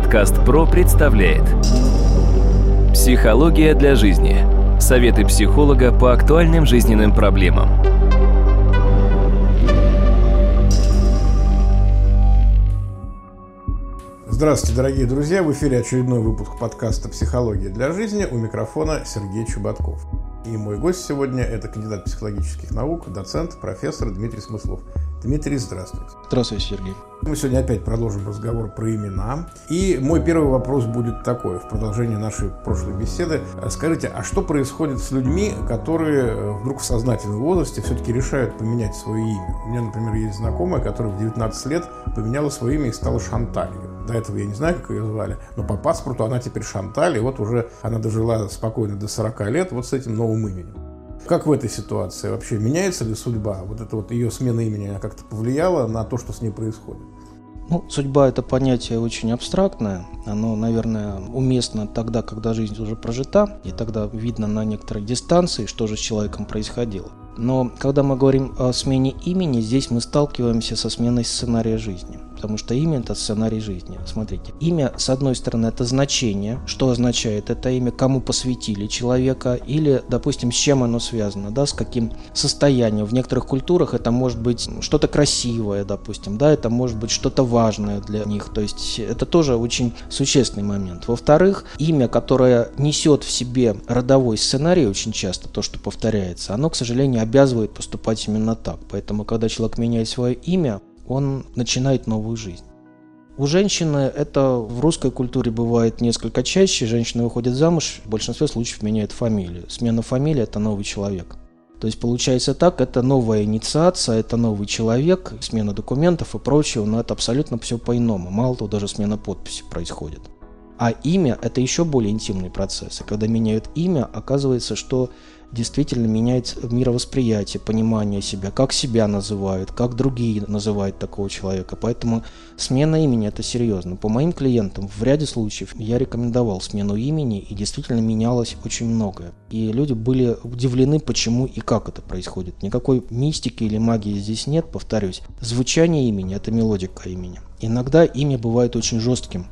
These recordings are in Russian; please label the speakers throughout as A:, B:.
A: Подкаст ПРО представляет Психология для жизни. Советы психолога по актуальным жизненным проблемам.
B: Здравствуйте, дорогие друзья! В эфире очередной выпуск подкаста «Психология для жизни». У микрофона Сергей Чеботков. И мой гость сегодня – это кандидат психологических наук, доцент, профессор Дмитрий Смыслов. Дмитрий, здравствуйте.
C: Здравствуйте, Сергей.
B: Мы сегодня опять продолжим разговор про имена. И мой первый вопрос будет такой, в продолжении нашей прошлой беседы. Скажите, а что происходит с людьми, которые э, вдруг в сознательном возрасте все-таки решают поменять свое имя? У меня, например, есть знакомая, которая в 19 лет поменяла свое имя и стала Шанталью. До этого я не знаю, как ее звали, но по паспорту она теперь Шанталь, и вот уже она дожила спокойно до 40 лет вот с этим новым именем. Как в этой ситуации вообще меняется ли судьба? Вот это вот ее смена имени как-то повлияла на то, что с ней происходит?
C: Ну, судьба это понятие очень абстрактное. Оно, наверное, уместно тогда, когда жизнь уже прожита, и тогда видно на некоторой дистанции, что же с человеком происходило. Но когда мы говорим о смене имени, здесь мы сталкиваемся со сменой сценария жизни потому что имя – это сценарий жизни. Смотрите, имя, с одной стороны, это значение, что означает это имя, кому посвятили человека, или, допустим, с чем оно связано, да, с каким состоянием. В некоторых культурах это может быть что-то красивое, допустим, да, это может быть что-то важное для них, то есть это тоже очень существенный момент. Во-вторых, имя, которое несет в себе родовой сценарий очень часто, то, что повторяется, оно, к сожалению, обязывает поступать именно так. Поэтому, когда человек меняет свое имя, он начинает новую жизнь. У женщины это в русской культуре бывает несколько чаще. Женщина выходит замуж, в большинстве случаев меняет фамилию. Смена фамилии – это новый человек. То есть получается так, это новая инициация, это новый человек, смена документов и прочего, но это абсолютно все по-иному. Мало того, даже смена подписи происходит. А имя – это еще более интимный процесс. И когда меняют имя, оказывается, что действительно меняет мировосприятие, понимание себя, как себя называют, как другие называют такого человека. Поэтому смена имени это серьезно. По моим клиентам в ряде случаев я рекомендовал смену имени и действительно менялось очень многое. И люди были удивлены, почему и как это происходит. Никакой мистики или магии здесь нет, повторюсь. Звучание имени – это мелодика имени. Иногда имя бывает очень жестким,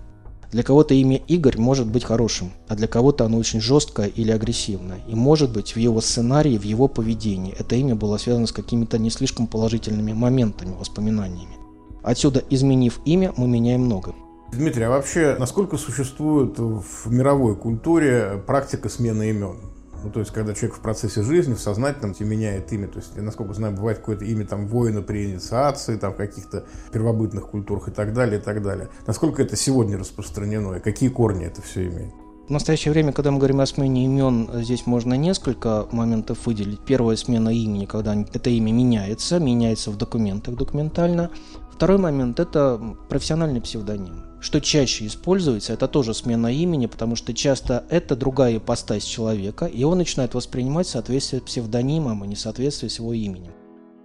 C: для кого-то имя Игорь может быть хорошим, а для кого-то оно очень жесткое или агрессивное. И может быть в его сценарии, в его поведении это имя было связано с какими-то не слишком положительными моментами, воспоминаниями. Отсюда, изменив имя, мы меняем много.
B: Дмитрий, а вообще насколько существует в мировой культуре практика смены имен? Ну, то есть, когда человек в процессе жизни, в сознательном меняет имя. То есть, я, насколько знаю, бывает какое-то имя там воина при инициации, там в каких-то первобытных культурах и так далее, и так далее. Насколько это сегодня распространено и какие корни это все имеет?
C: В настоящее время, когда мы говорим о смене имен, здесь можно несколько моментов выделить. Первая смена имени, когда это имя меняется, меняется в документах документально. Второй момент – это профессиональный псевдоним. Что чаще используется, это тоже смена имени, потому что часто это другая ипостась человека, и он начинает воспринимать соответствие псевдонимом, а не соответствие с его именем.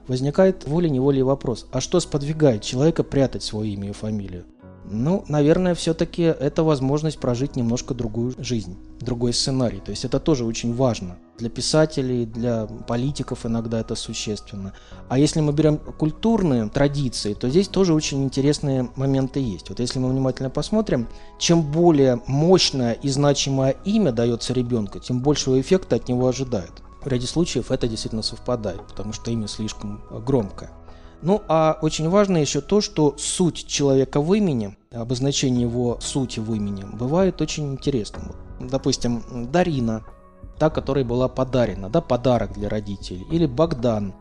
C: Возникает волей-неволей вопрос, а что сподвигает человека прятать свое имя и фамилию? Ну, наверное, все-таки это возможность прожить немножко другую жизнь, другой сценарий. То есть это тоже очень важно. Для писателей, для политиков иногда это существенно. А если мы берем культурные традиции, то здесь тоже очень интересные моменты есть. Вот если мы внимательно посмотрим, чем более мощное и значимое имя дается ребенку, тем большего эффекта от него ожидают. В ряде случаев это действительно совпадает, потому что имя слишком громкое. Ну а очень важно еще то, что суть человека в имени, обозначение его сути в имени, бывает очень интересным. Допустим, Дарина, та, которая была подарена, да, подарок для родителей, или Богдан,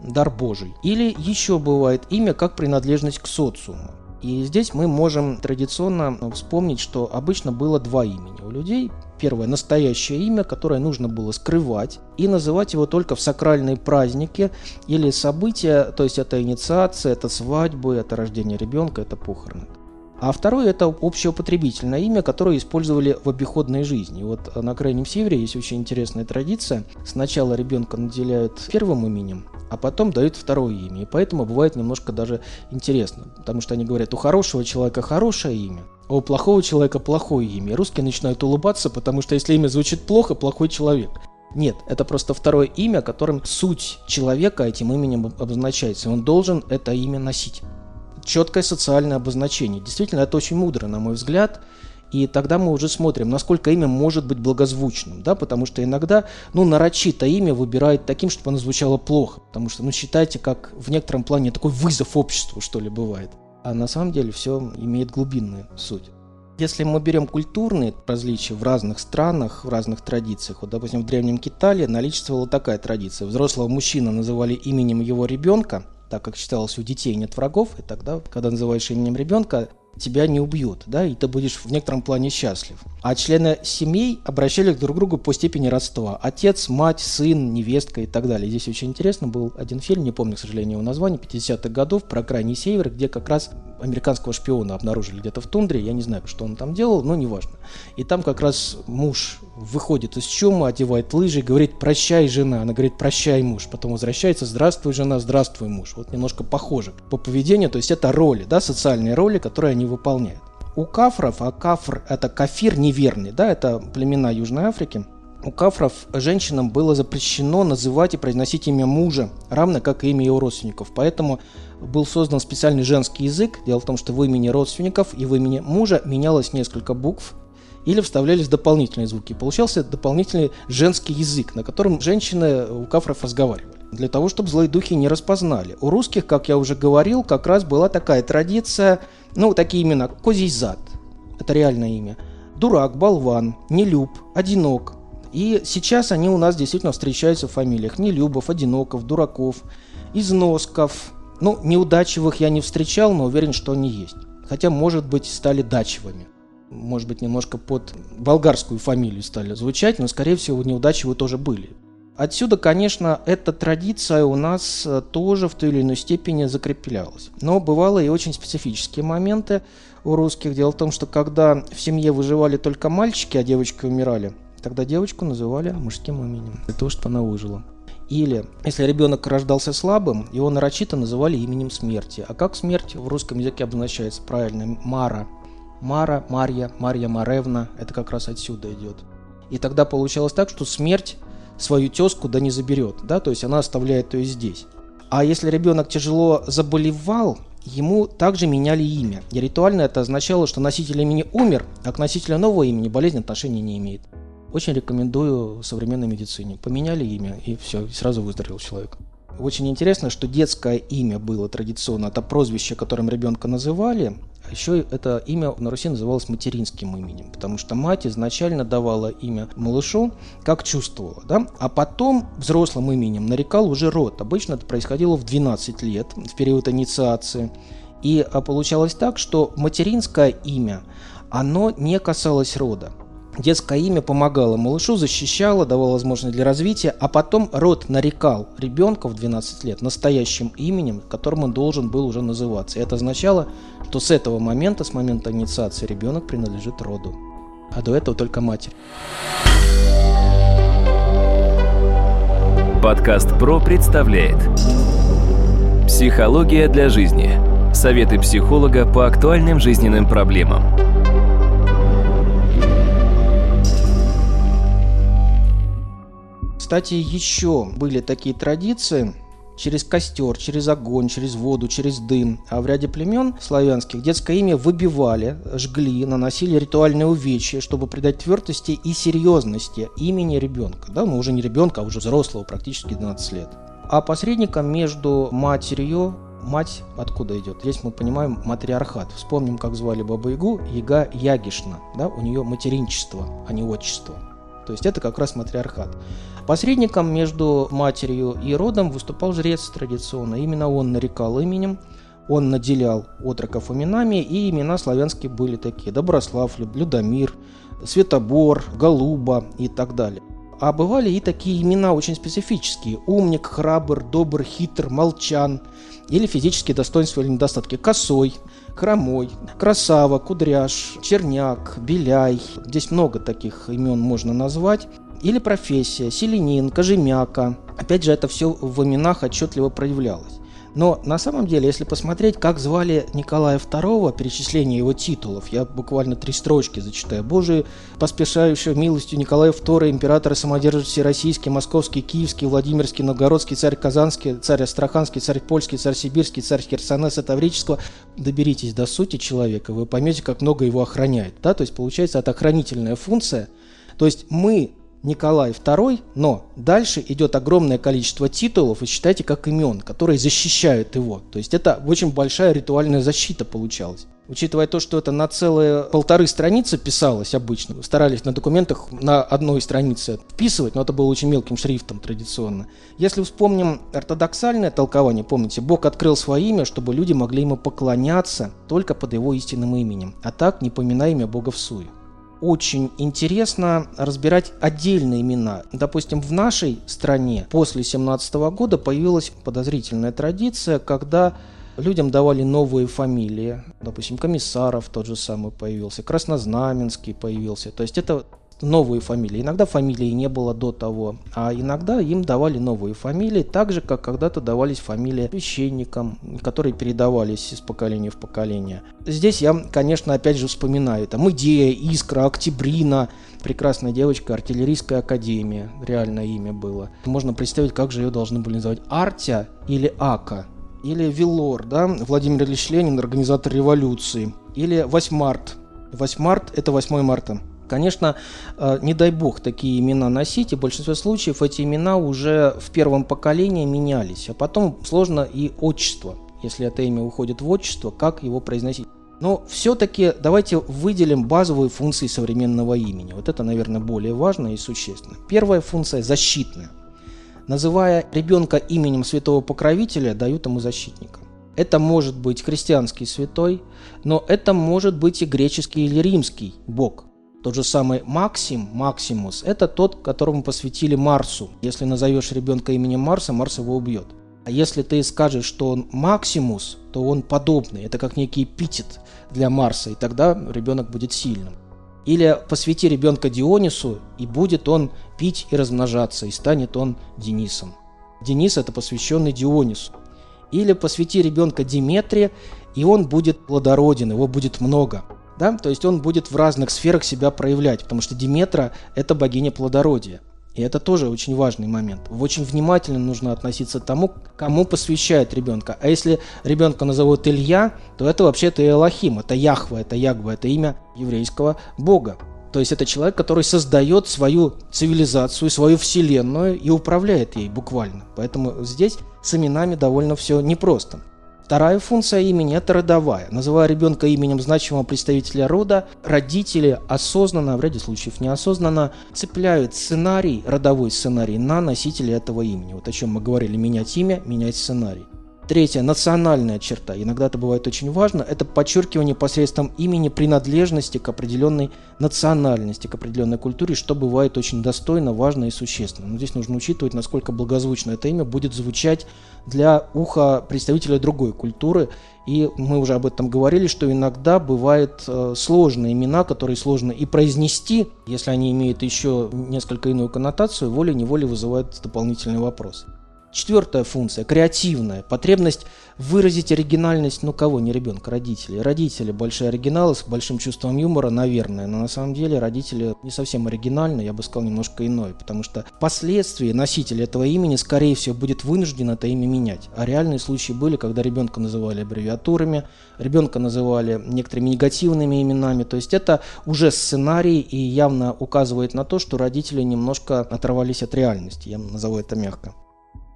C: дар Божий. Или еще бывает имя как принадлежность к социуму. И здесь мы можем традиционно вспомнить, что обычно было два имени у людей первое настоящее имя, которое нужно было скрывать и называть его только в сакральные праздники или события, то есть это инициация, это свадьбы, это рождение ребенка, это похороны. А второе – это общеупотребительное имя, которое использовали в обиходной жизни. Вот на Крайнем Севере есть очень интересная традиция. Сначала ребенка наделяют первым именем, а потом дают второе имя. И поэтому бывает немножко даже интересно. Потому что они говорят, у хорошего человека хорошее имя, у плохого человека плохое имя. Русские начинают улыбаться, потому что если имя звучит плохо, плохой человек. Нет, это просто второе имя, которым суть человека этим именем обозначается. Он должен это имя носить. четкое социальное обозначение. Действительно, это очень мудро, на мой взгляд. И тогда мы уже смотрим, насколько имя может быть благозвучным, да, потому что иногда, ну, нарочито имя выбирают таким, чтобы оно звучало плохо, потому что, ну, считайте, как в некотором плане такой вызов обществу, что ли, бывает. А на самом деле все имеет глубинную суть. Если мы берем культурные различия в разных странах, в разных традициях, вот, допустим, в Древнем Китае наличествовала такая традиция. Взрослого мужчину называли именем его ребенка, так как считалось, у детей нет врагов, и тогда, когда называешь именем ребенка, тебя не убьют, да, и ты будешь в некотором плане счастлив. А члены семей обращались друг к другу по степени родства. Отец, мать, сын, невестка и так далее. Здесь очень интересно был один фильм, не помню, к сожалению, его название, 50-х годов, про крайний север, где как раз американского шпиона обнаружили где-то в тундре, я не знаю, что он там делал, но неважно. И там как раз муж выходит из чума, одевает лыжи, говорит «прощай, жена», она говорит «прощай, муж», потом возвращается «здравствуй, жена, здравствуй, муж». Вот немножко похоже по поведению, то есть это роли, да, социальные роли, которые они выполняют. У кафров, а кафр – это кафир неверный, да, это племена Южной Африки, у кафров женщинам было запрещено называть и произносить имя мужа, равно как и имя его родственников. Поэтому был создан специальный женский язык. Дело в том, что в имени родственников и в имени мужа менялось несколько букв или вставлялись дополнительные звуки. Получался дополнительный женский язык, на котором женщины у кафров разговаривали для того, чтобы злые духи не распознали. У русских, как я уже говорил, как раз была такая традиция, ну, такие имена, Козий зад, это реальное имя, дурак, болван, нелюб, одинок. И сейчас они у нас действительно встречаются в фамилиях Нелюбов, Одиноков, Дураков, Износков. Ну, неудачевых я не встречал, но уверен, что они есть. Хотя, может быть, стали дачевыми может быть, немножко под болгарскую фамилию стали звучать, но, скорее всего, неудачи тоже были. Отсюда, конечно, эта традиция у нас э, тоже в той или иной степени закреплялась. Но бывало и очень специфические моменты у русских. Дело в том, что когда в семье выживали только мальчики, а девочки умирали, тогда девочку называли мужским именем, для того, чтобы она выжила. Или, если ребенок рождался слабым, его нарочито называли именем смерти. А как смерть в русском языке обозначается правильно? Мара. Мара, Марья, Марья Маревна, это как раз отсюда идет. И тогда получалось так, что смерть свою тезку да не заберет, да, то есть она оставляет ее здесь. А если ребенок тяжело заболевал, ему также меняли имя. И ритуально это означало, что носитель имени умер, а к носителю нового имени болезнь отношения не имеет. Очень рекомендую современной медицине. Поменяли имя, и все, сразу выздоровел человек. Очень интересно, что детское имя было традиционно. Это прозвище, которым ребенка называли. А еще это имя на Руси называлось материнским именем, потому что мать изначально давала имя малышу, как чувствовала. Да? А потом взрослым именем нарекал уже род. Обычно это происходило в 12 лет, в период инициации. И а, получалось так, что материнское имя, оно не касалось рода. Детское имя помогало малышу, защищало, давало возможность для развития, а потом род нарекал ребенка в 12 лет настоящим именем, которым он должен был уже называться. И это означало, что с этого момента, с момента инициации, ребенок принадлежит роду. А до этого только матери.
A: Подкаст ПРО представляет Психология для жизни. Советы психолога по актуальным жизненным проблемам.
C: Кстати, еще были такие традиции, через костер, через огонь, через воду, через дым. А в ряде племен славянских детское имя выбивали, жгли, наносили ритуальные увечья, чтобы придать твердости и серьезности имени ребенка. Да, ну уже не ребенка, а уже взрослого, практически 12 лет. А посредником между матерью мать откуда идет? Здесь мы понимаем матриархат. Вспомним, как звали Бабу Ягу, Яга Ягишна. Да? У нее материнчество, а не отчество. То есть это как раз матриархат. Посредником между матерью и родом выступал жрец традиционно. Именно он нарекал именем, он наделял отроков именами, и имена славянские были такие. Доброслав, Людомир, Светобор, Голуба и так далее. А бывали и такие имена очень специфические. Умник, храбр, добр, хитр, молчан. Или физические достоинства или недостатки. Косой, хромой, красава, кудряш, черняк, беляй. Здесь много таких имен можно назвать или профессия, селенин, кожемяка. Опять же, это все в именах отчетливо проявлялось. Но на самом деле, если посмотреть, как звали Николая II, перечисление его титулов, я буквально три строчки зачитаю. Божий, поспешающего милостью Николая II, императора самодержец Всероссийский, Московский, Киевский, Владимирский, Новгородский, царь Казанский, царь Астраханский, царь Польский, царь Сибирский, царь Херсонеса Таврического. Доберитесь до сути человека, вы поймете, как много его охраняет. Да? То есть получается это охранительная функция. То есть мы Николай II, но дальше идет огромное количество титулов, и считайте, как имен, которые защищают его. То есть это очень большая ритуальная защита получалась. Учитывая то, что это на целые полторы страницы писалось обычно, старались на документах на одной странице вписывать, но это было очень мелким шрифтом традиционно. Если вспомним ортодоксальное толкование, помните, Бог открыл свое имя, чтобы люди могли ему поклоняться только под его истинным именем, а так не поминая имя Бога в суе очень интересно разбирать отдельные имена. Допустим, в нашей стране после 17 года появилась подозрительная традиция, когда людям давали новые фамилии. Допустим, Комиссаров тот же самый появился, Краснознаменский появился. То есть это новые фамилии. Иногда фамилии не было до того, а иногда им давали новые фамилии, так же, как когда-то давались фамилии священникам, которые передавались из поколения в поколение. Здесь я, конечно, опять же вспоминаю, там Идея, Искра, Октябрина, прекрасная девочка, артиллерийская академия, реальное имя было. Можно представить, как же ее должны были называть, Артя или Ака. Или Вилор, да, Владимир Ильич Ленин, организатор революции. Или 8 март. 8 март – это 8 марта. Конечно, э, не дай бог такие имена носить, и в большинстве случаев эти имена уже в первом поколении менялись, а потом сложно и отчество. Если это имя уходит в отчество, как его произносить? Но все-таки давайте выделим базовые функции современного имени. Вот это, наверное, более важно и существенно. Первая функция – защитная. Называя ребенка именем святого покровителя, дают ему защитника. Это может быть христианский святой, но это может быть и греческий или римский бог. Тот же самый Максим, Максимус, это тот, которому посвятили Марсу. Если назовешь ребенка именем Марса, Марс его убьет. А если ты скажешь, что он Максимус, то он подобный. Это как некий эпитет для Марса, и тогда ребенок будет сильным. Или посвяти ребенка Дионису, и будет он пить и размножаться, и станет он Денисом. Денис – это посвященный Дионису. Или посвяти ребенка Диметре, и он будет плодороден, его будет много – да? То есть он будет в разных сферах себя проявлять, потому что Диметра – это богиня плодородия. И это тоже очень важный момент. Очень внимательно нужно относиться к тому, кому посвящает ребенка. А если ребенка назовут Илья, то это вообще-то Элохим, это Яхва, это Ягва, это имя еврейского бога. То есть это человек, который создает свою цивилизацию, свою вселенную и управляет ей буквально. Поэтому здесь с именами довольно все непросто. Вторая функция имени – это родовая. Называя ребенка именем значимого представителя рода, родители осознанно, в ряде случаев неосознанно, цепляют сценарий, родовой сценарий на носителя этого имени. Вот о чем мы говорили – менять имя, менять сценарий. Третья, национальная черта, иногда это бывает очень важно, это подчеркивание посредством имени принадлежности к определенной национальности, к определенной культуре, что бывает очень достойно, важно и существенно. Но здесь нужно учитывать, насколько благозвучно это имя будет звучать для уха представителя другой культуры. И мы уже об этом говорили, что иногда бывают э, сложные имена, которые сложно и произнести, если они имеют еще несколько иную коннотацию, волей-неволей вызывают дополнительный вопрос. Четвертая функция – креативная. Потребность выразить оригинальность, ну кого, не ребенка, родителей. Родители – большие оригиналы с большим чувством юмора, наверное, но на самом деле родители не совсем оригинальны, я бы сказал, немножко иной, потому что впоследствии носитель этого имени, скорее всего, будет вынужден это имя менять. А реальные случаи были, когда ребенка называли аббревиатурами, ребенка называли некоторыми негативными именами, то есть это уже сценарий и явно указывает на то, что родители немножко оторвались от реальности, я назову это мягко.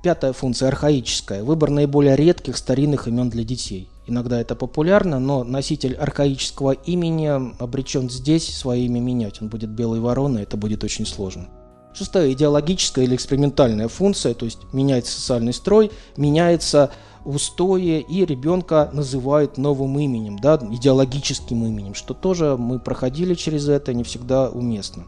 C: Пятая функция – архаическая. Выбор наиболее редких старинных имен для детей. Иногда это популярно, но носитель архаического имени обречен здесь свое имя менять. Он будет белой вороной, это будет очень сложно. Шестая – идеологическая или экспериментальная функция, то есть меняется социальный строй, меняется устои, и ребенка называют новым именем, да, идеологическим именем, что тоже мы проходили через это, не всегда уместно.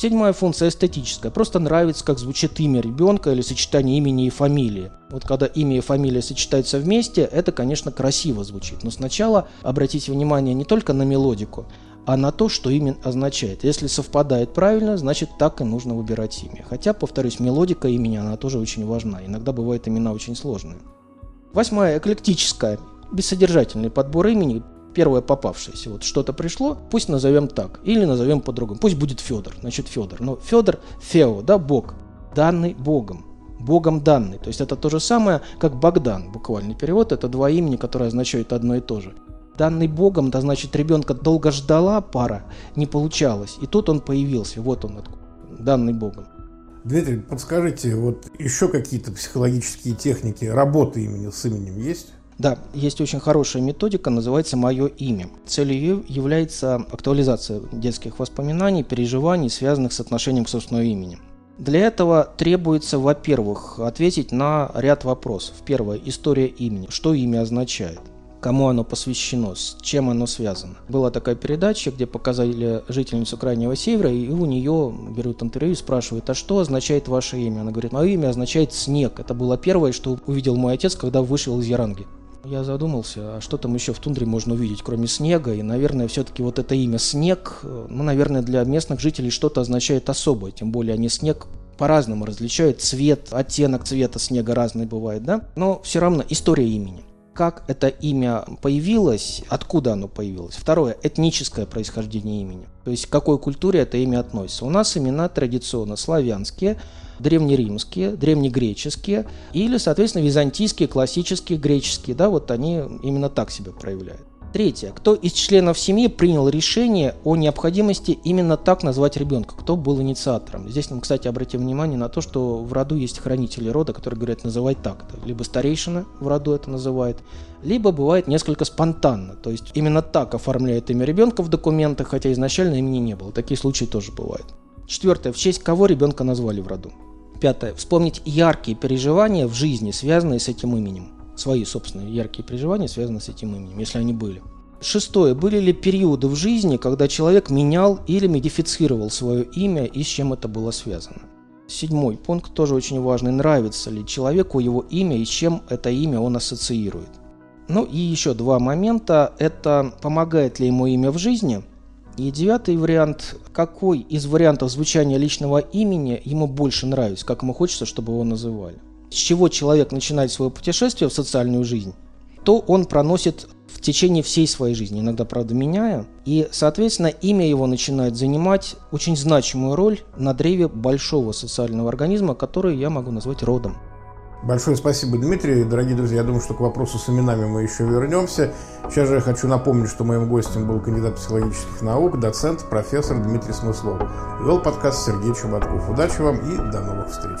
C: Седьмая функция эстетическая. Просто нравится, как звучит имя ребенка или сочетание имени и фамилии. Вот когда имя и фамилия сочетаются вместе, это, конечно, красиво звучит. Но сначала обратите внимание не только на мелодику, а на то, что имя означает. Если совпадает правильно, значит так и нужно выбирать имя. Хотя, повторюсь, мелодика имени, она тоже очень важна. Иногда бывают имена очень сложные. Восьмая – эклектическая, бессодержательный подбор имени, первое попавшееся. Вот что-то пришло, пусть назовем так, или назовем по-другому. Пусть будет Федор, значит Федор. Но Федор – Фео, да, Бог, данный Богом. Богом данный. То есть это то же самое, как Богдан, буквальный перевод. Это два имени, которые означают одно и то же. Данный Богом, да значит ребенка долго ждала пара, не получалось. И тут он появился, вот он данный Богом.
B: Дмитрий, подскажите, вот еще какие-то психологические техники работы имени с именем есть?
C: Да, есть очень хорошая методика, называется «Мое имя». Целью ее является актуализация детских воспоминаний, переживаний, связанных с отношением к собственному имени. Для этого требуется, во-первых, ответить на ряд вопросов. Первое – история имени. Что имя означает? кому оно посвящено, с чем оно связано. Была такая передача, где показали жительницу Крайнего Севера, и у нее берут интервью и спрашивают, а что означает ваше имя? Она говорит, мое имя означает снег. Это было первое, что увидел мой отец, когда вышел из Яранги. Я задумался, а что там еще в тундре можно увидеть, кроме снега? И, наверное, все-таки вот это имя снег, ну, наверное, для местных жителей что-то означает особое. Тем более они снег по-разному различают. Цвет, оттенок цвета снега разный бывает, да? Но все равно история имени как это имя появилось, откуда оно появилось. Второе – этническое происхождение имени. То есть к какой культуре это имя относится. У нас имена традиционно славянские, древнеримские, древнегреческие или, соответственно, византийские, классические, греческие. Да, вот они именно так себя проявляют. Третье. Кто из членов семьи принял решение о необходимости именно так назвать ребенка? Кто был инициатором? Здесь мы, кстати, обратим внимание на то, что в роду есть хранители рода, которые говорят называть так. Либо старейшина в роду это называет, либо бывает несколько спонтанно. То есть именно так оформляет имя ребенка в документах, хотя изначально имени не было. Такие случаи тоже бывают. Четвертое. В честь кого ребенка назвали в роду? Пятое. Вспомнить яркие переживания в жизни, связанные с этим именем свои собственные яркие переживания, связанные с этим именем, если они были. Шестое. Были ли периоды в жизни, когда человек менял или модифицировал свое имя и с чем это было связано? Седьмой пункт тоже очень важный. Нравится ли человеку его имя и с чем это имя он ассоциирует? Ну и еще два момента. Это помогает ли ему имя в жизни? И девятый вариант. Какой из вариантов звучания личного имени ему больше нравится? Как ему хочется, чтобы его называли? С чего человек начинает свое путешествие в социальную жизнь, то он проносит в течение всей своей жизни, иногда, правда, меняя. И, соответственно, имя его начинает занимать очень значимую роль на древе большого социального организма, который я могу назвать родом.
B: Большое спасибо, Дмитрий. Дорогие друзья, я думаю, что к вопросу с именами мы еще вернемся. Сейчас же я хочу напомнить, что моим гостем был кандидат психологических наук, доцент, профессор Дмитрий Смыслов. Вел подкаст Сергей Чеботков. Удачи вам и до новых встреч.